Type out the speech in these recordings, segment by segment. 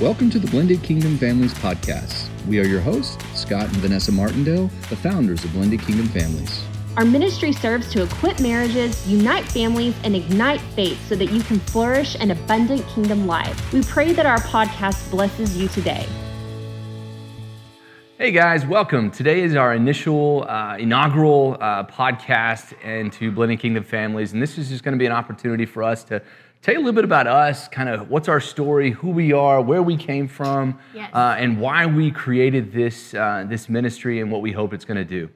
Welcome to the Blended Kingdom Families podcast. We are your hosts, Scott and Vanessa Martindale, the founders of Blended Kingdom Families. Our ministry serves to equip marriages, unite families, and ignite faith so that you can flourish an abundant kingdom life. We pray that our podcast blesses you today. Hey guys, welcome. Today is our initial uh, inaugural uh, podcast into Blending Kingdom Families, and this is just going to be an opportunity for us to tell you a little bit about us, kind of what's our story, who we are, where we came from, Yes. uh, and why we created this uh, this ministry and what we hope it's going to do.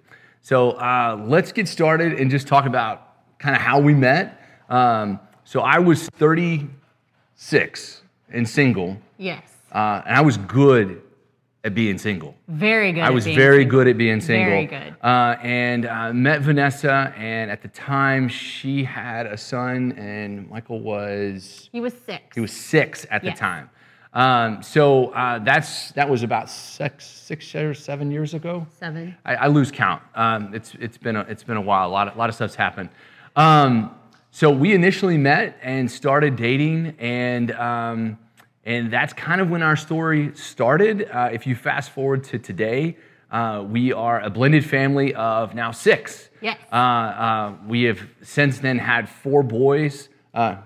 So uh, let's get started and just talk about kind of how we met. Um, so I was 36 and single, Yes. uh, and I was good at being single. Very good. I was very single. good at being single. Very good. Uh, and uh, met Vanessa, and at the time she had a son, and Michael was He was six. he was six at the time. Um, so uh, that's that was about six six or seven years ago. seven. I, I lose count. Um, it's it's been a, it's been a while. A lot of, a lot of stuff's happened. Um, so we initially met and started dating, and um, and that's kind of when our story started. Uh, if you fast forward to today, uh, we are a blended family of now six. Yes. Uh, uh, we have since then had four boys. Uh,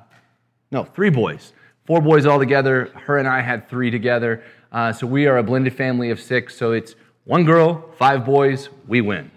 no, three boys. Four boys all together. Her and I had three together. Uh, so we are a blended family of six. So it's one girl, five boys, we win.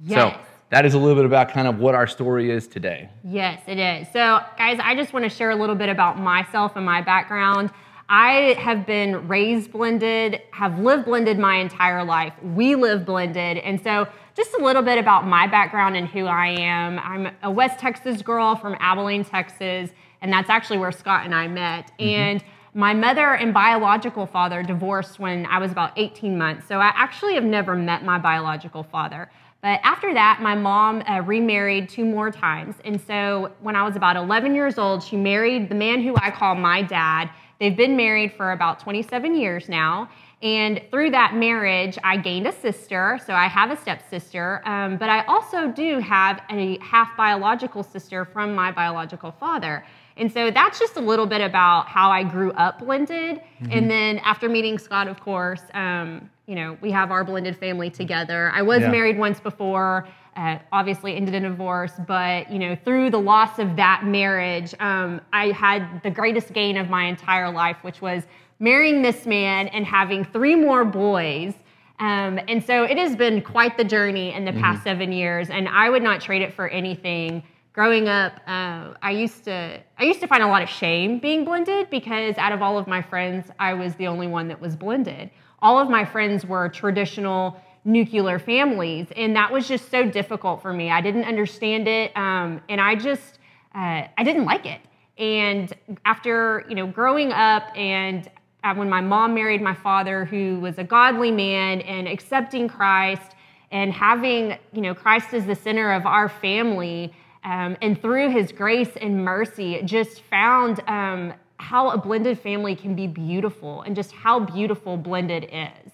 Yes. So that is a little bit about kind of what our story is today. Yes, it is. So, guys, I just want to share a little bit about myself and my background. I have been raised blended, have lived blended my entire life. We live blended. And so, just a little bit about my background and who I am. I'm a West Texas girl from Abilene, Texas, and that's actually where Scott and I met. Mm-hmm. And my mother and biological father divorced when I was about 18 months. So, I actually have never met my biological father. But after that, my mom uh, remarried two more times. And so when I was about 11 years old, she married the man who I call my dad. They've been married for about 27 years now. And through that marriage, I gained a sister. So I have a stepsister. Um, but I also do have a half biological sister from my biological father. And so that's just a little bit about how I grew up blended. And then after meeting Scott, of course, um, you know, we have our blended family together. I was Yeah. married once before, uh, obviously ended in divorce, but you know, through the loss of that marriage, um, I had the greatest gain of my entire life, which was marrying this man and having three more boys. Um, and so it has been quite the journey in the past seven years, and I would not trade it for anything. Growing up, uh, I used to I used to find a lot of shame being blended because out of all of my friends, I was the only one that was blended. All of my friends were traditional nuclear families, and that was just so difficult for me. I didn't understand it, um, and I just uh, I didn't like it. And after you know growing up and when my mom married my father, who was a godly man and accepting Christ and having you know Christ as the center of our family, um, and through His grace and mercy, just found um, how a blended family can be beautiful and just how beautiful blended is.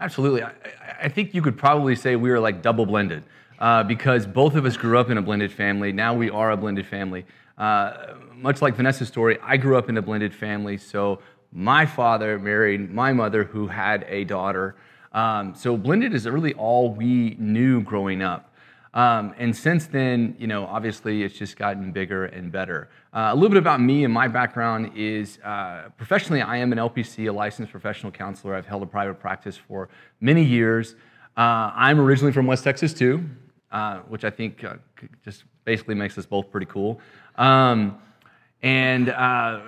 Absolutely. I, I- I think you could probably say we are like double blended uh, because both of us grew up in a blended family. Now we are a blended family. Uh, much like Vanessa's story, I grew up in a blended family. So my father married my mother, who had a daughter. Um, so blended is really all we knew growing up. Um, and since then, you know, obviously it's just gotten bigger and better. Uh, a little bit about me and my background is uh, professionally, I am an LPC, a licensed professional counselor. I've held a private practice for many years. Uh, I'm originally from West Texas too, uh, which I think uh, just basically makes us both pretty cool. Um, and uh,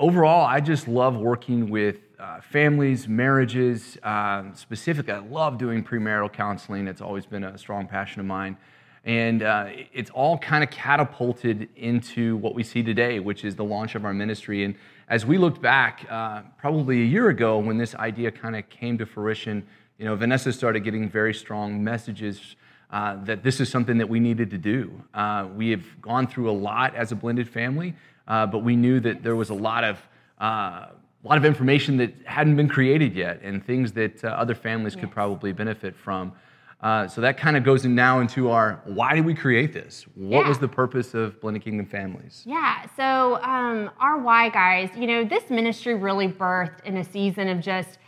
overall, I just love working with uh, families, marriages. Um, specifically, I love doing premarital counseling. It's always been a strong passion of mine. And uh, it's all kind of catapulted into what we see today, which is the launch of our ministry. And as we looked back, uh, probably a year ago, when this idea kind of came to fruition, you know, Vanessa started getting very strong messages uh, that this is something that we needed to do. Uh, we have gone through a lot as a blended family, uh, but we knew that there was a lot of uh, a lot of information that hadn't been created yet, and things that uh, other families could probably benefit from. Uh, so that kind of goes in now into our why did we create this? What Yeah. was the purpose of Blended Kingdom Families? Yeah, so um, our why, guys, you know, this ministry really birthed in a season of just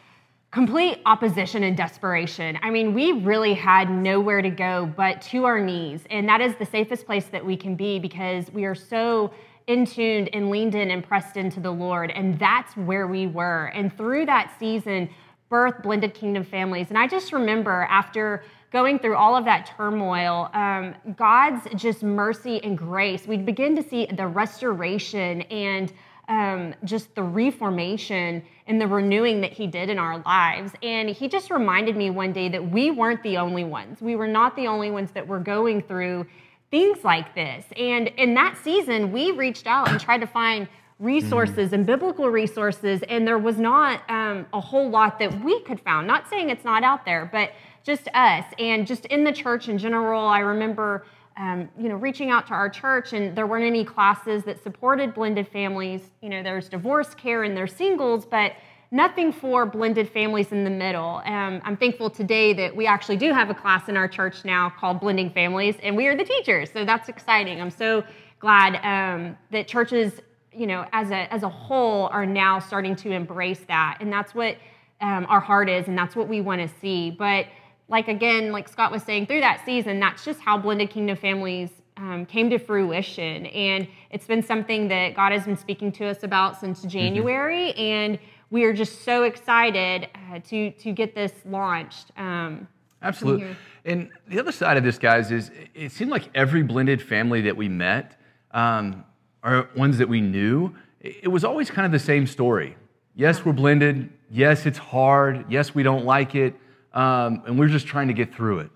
complete opposition and desperation. I mean, we really had nowhere to go but to our knees. And that is the safest place that we can be because we are so in tuned and leaned in and pressed into the Lord. And that's where we were. And through that season, birth blended kingdom families. And I just remember after going through all of that turmoil, um, God's just mercy and grace, we'd begin to see the restoration and um, just the reformation and the renewing that he did in our lives. And he just reminded me one day that we weren't the only ones. We were not the only ones that were going through things like this. And in that season, we reached out and tried to find resources and biblical resources, and there was not um, a whole lot that we could found. Not saying it's not out there, but just us and just in the church in general. I remember um, you know, reaching out to our church, and there weren't any classes that supported blended families. You know, there's divorce care and there's singles, but nothing for blended families in the middle. Um, I'm thankful today that we actually do have a class in our church now called Blending Families, and we are the teachers, so that's exciting. I'm so glad um, that churches, you know, as a as a whole, are now starting to embrace that, and that's what um, our heart is, and that's what we want to see. But like again, like Scott was saying, through that season, that's just how Blended Kingdom Families um, came to fruition. And it's been something that God has been speaking to us about since January. And we are just so excited uh, to, to get this launched. Um, Absolutely. And the other side of this, guys, is it seemed like every blended family that we met, um, or ones that we knew, it was always kind of the same story. Yes, we're blended. Yes, it's hard. Yes, we don't like it. Um, and we're just trying to get through it.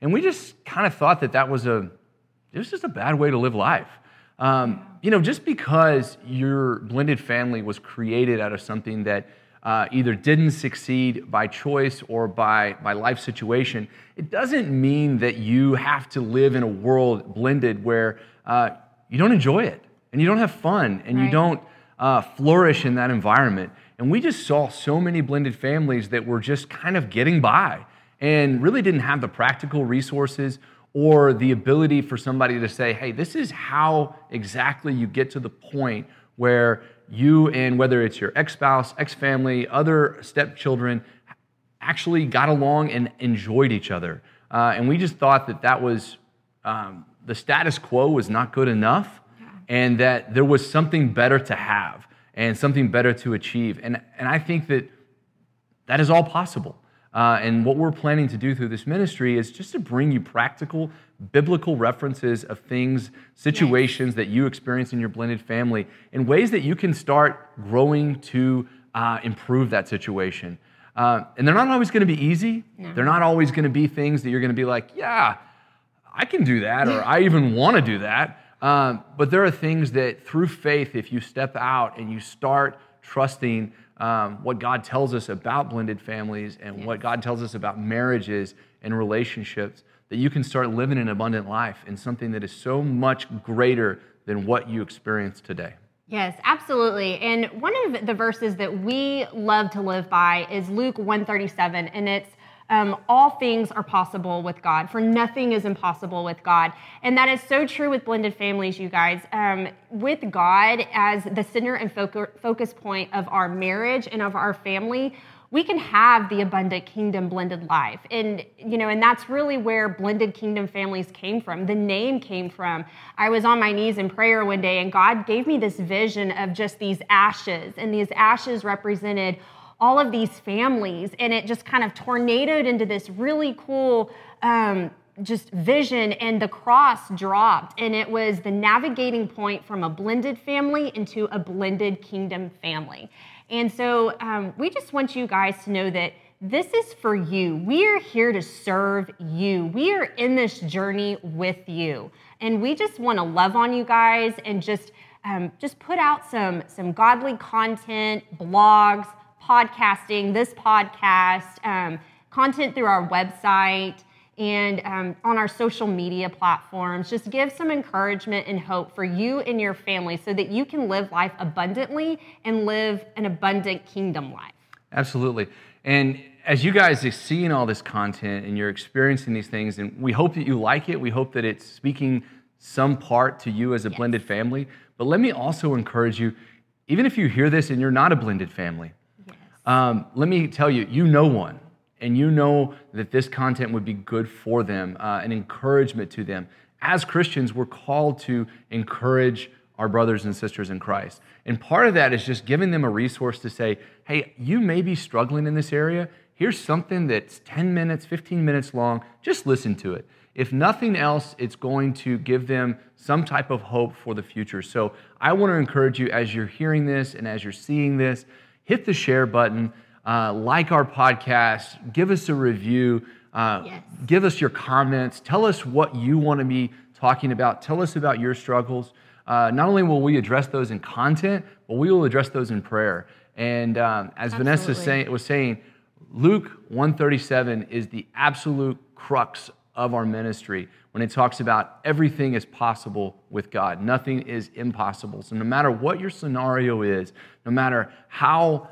And we just kind of thought that that was a, it was just a bad way to live life. Um, you know, just because your blended family was created out of something that uh, either didn't succeed by choice or by, by life situation, it doesn't mean that you have to live in a world blended where uh, you don't enjoy it and you don't have fun and you don't uh, flourish in that environment. And we just saw so many blended families that were just kind of getting by and really didn't have the practical resources or the ability for somebody to say, hey, this is how exactly you get to the point where you and whether it's your ex spouse, ex family, other stepchildren actually got along and enjoyed each other. Uh, and we just thought that that was um, the status quo was not good enough and that there was something better to have and something better to achieve. And, and I think that that is all possible. Uh, and what we're planning to do through this ministry is just to bring you practical biblical references of things, situations that you experience in your blended family, in ways that you can start growing to uh, improve that situation. Uh, and they're not always going to be easy. They're not always going to be things that you're going to be like, yeah, I can do that, or I even want to do that. Um, but there are things that through faith, if you step out and you start trusting um, what God tells us about blended families and what God tells us about marriages and relationships, that you can start living an abundant life in something that is so much greater than what you experience today. Yes, absolutely. And one of the verses that we love to live by is Luke 137, and it's um, all things are possible with God, for nothing is impossible with God. And that is so true with blended families, you guys. Um, with God as the center and focu- focus point of our marriage and of our family, we can have the abundant kingdom blended life and you know and that's really where blended kingdom families came from the name came from i was on my knees in prayer one day and god gave me this vision of just these ashes and these ashes represented all of these families and it just kind of tornadoed into this really cool um, just vision and the cross dropped and it was the navigating point from a blended family into a blended kingdom family and so um, we just want you guys to know that this is for you. We are here to serve you. We are in this journey with you. And we just want to love on you guys and just um, just put out some some godly content, blogs, podcasting, this podcast, um, content through our website and um, on our social media platforms. Just give some encouragement and hope for you and your family so that you can live life abundantly and live an abundant kingdom life. Absolutely. And as you guys are seeing all this content and you're experiencing these things, and we hope that you like it. We hope that it's speaking some part to you as a blended family. But let me also encourage you, even if you hear this and you're not a blended family, um, let me tell you, you know one, and you know that this content would be good for them, uh, an encouragement to them. As Christians, we're called to encourage our brothers and sisters in Christ. And part of that is just giving them a resource to say, hey, you may be struggling in this area. Here's something that's 10 minutes, 15 minutes long. Just listen to it. If nothing else, it's going to give them some type of hope for the future. So I want to encourage you as you're hearing this and as you're seeing this, hit the share button, uh, like our podcast, give us a review, uh, Yes. give us your comments, tell us what you want to be talking about, tell us about your struggles. Uh, not only will we address those in content, but we will address those in prayer. And um, as Vanessa say, was saying, Luke 137 is the absolute crux of our ministry when it talks about everything is possible with God. Nothing is impossible. So no matter what your scenario is, no matter how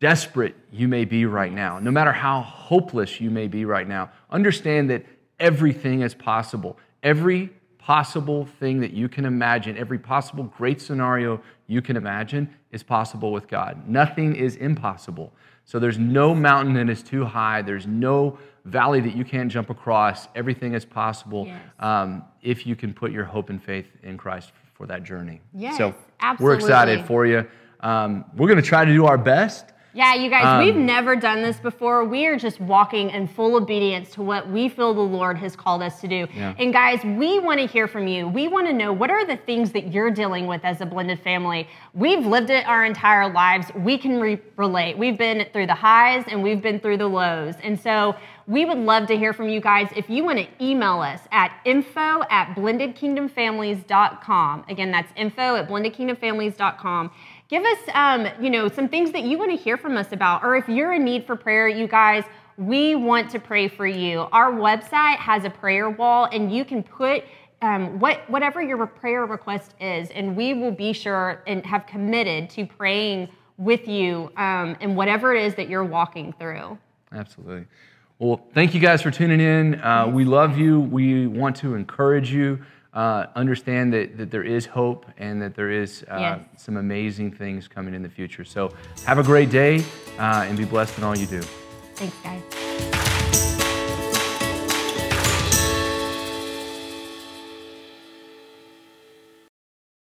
desperate you may be right now, no matter how hopeless you may be right now, understand that everything is possible. Every possible thing that you can imagine, every possible great scenario you can imagine is possible with God. Nothing is impossible. So there's no mountain that is too high, there's no valley that you can't jump across. Everything is possible Yes. um, if you can put your hope and faith in Christ for that journey. Yes, so we're excited for you. Um, we're going to try to do our best. Yeah, you guys, Um, we've never done this before. We are just walking in full obedience to what we feel the Lord has called us to do. Yeah. And guys, we want to hear from you. We want to know what are the things that you're dealing with as a blended family. We've lived it our entire lives. We can re- relate. We've been through the highs and we've been through the lows. And so we would love to hear from you guys. If you want to email us at info at blendedkingdomfamilies.com. Again, that's info at blendedkingdomfamilies.com. Give us, um, you know, some things that you want to hear from us about, or if you're in need for prayer, you guys, we want to pray for you. Our website has a prayer wall, and you can put um, what whatever your prayer request is, and we will be sure and have committed to praying with you um, in whatever it is that you're walking through. Absolutely. Well, thank you guys for tuning in. Uh, we love you. We want to encourage you. Uh, understand that, that there is hope and that there is uh, Yes. some amazing things coming in the future. So have a great day uh, and be blessed in all you do. Thanks, guys.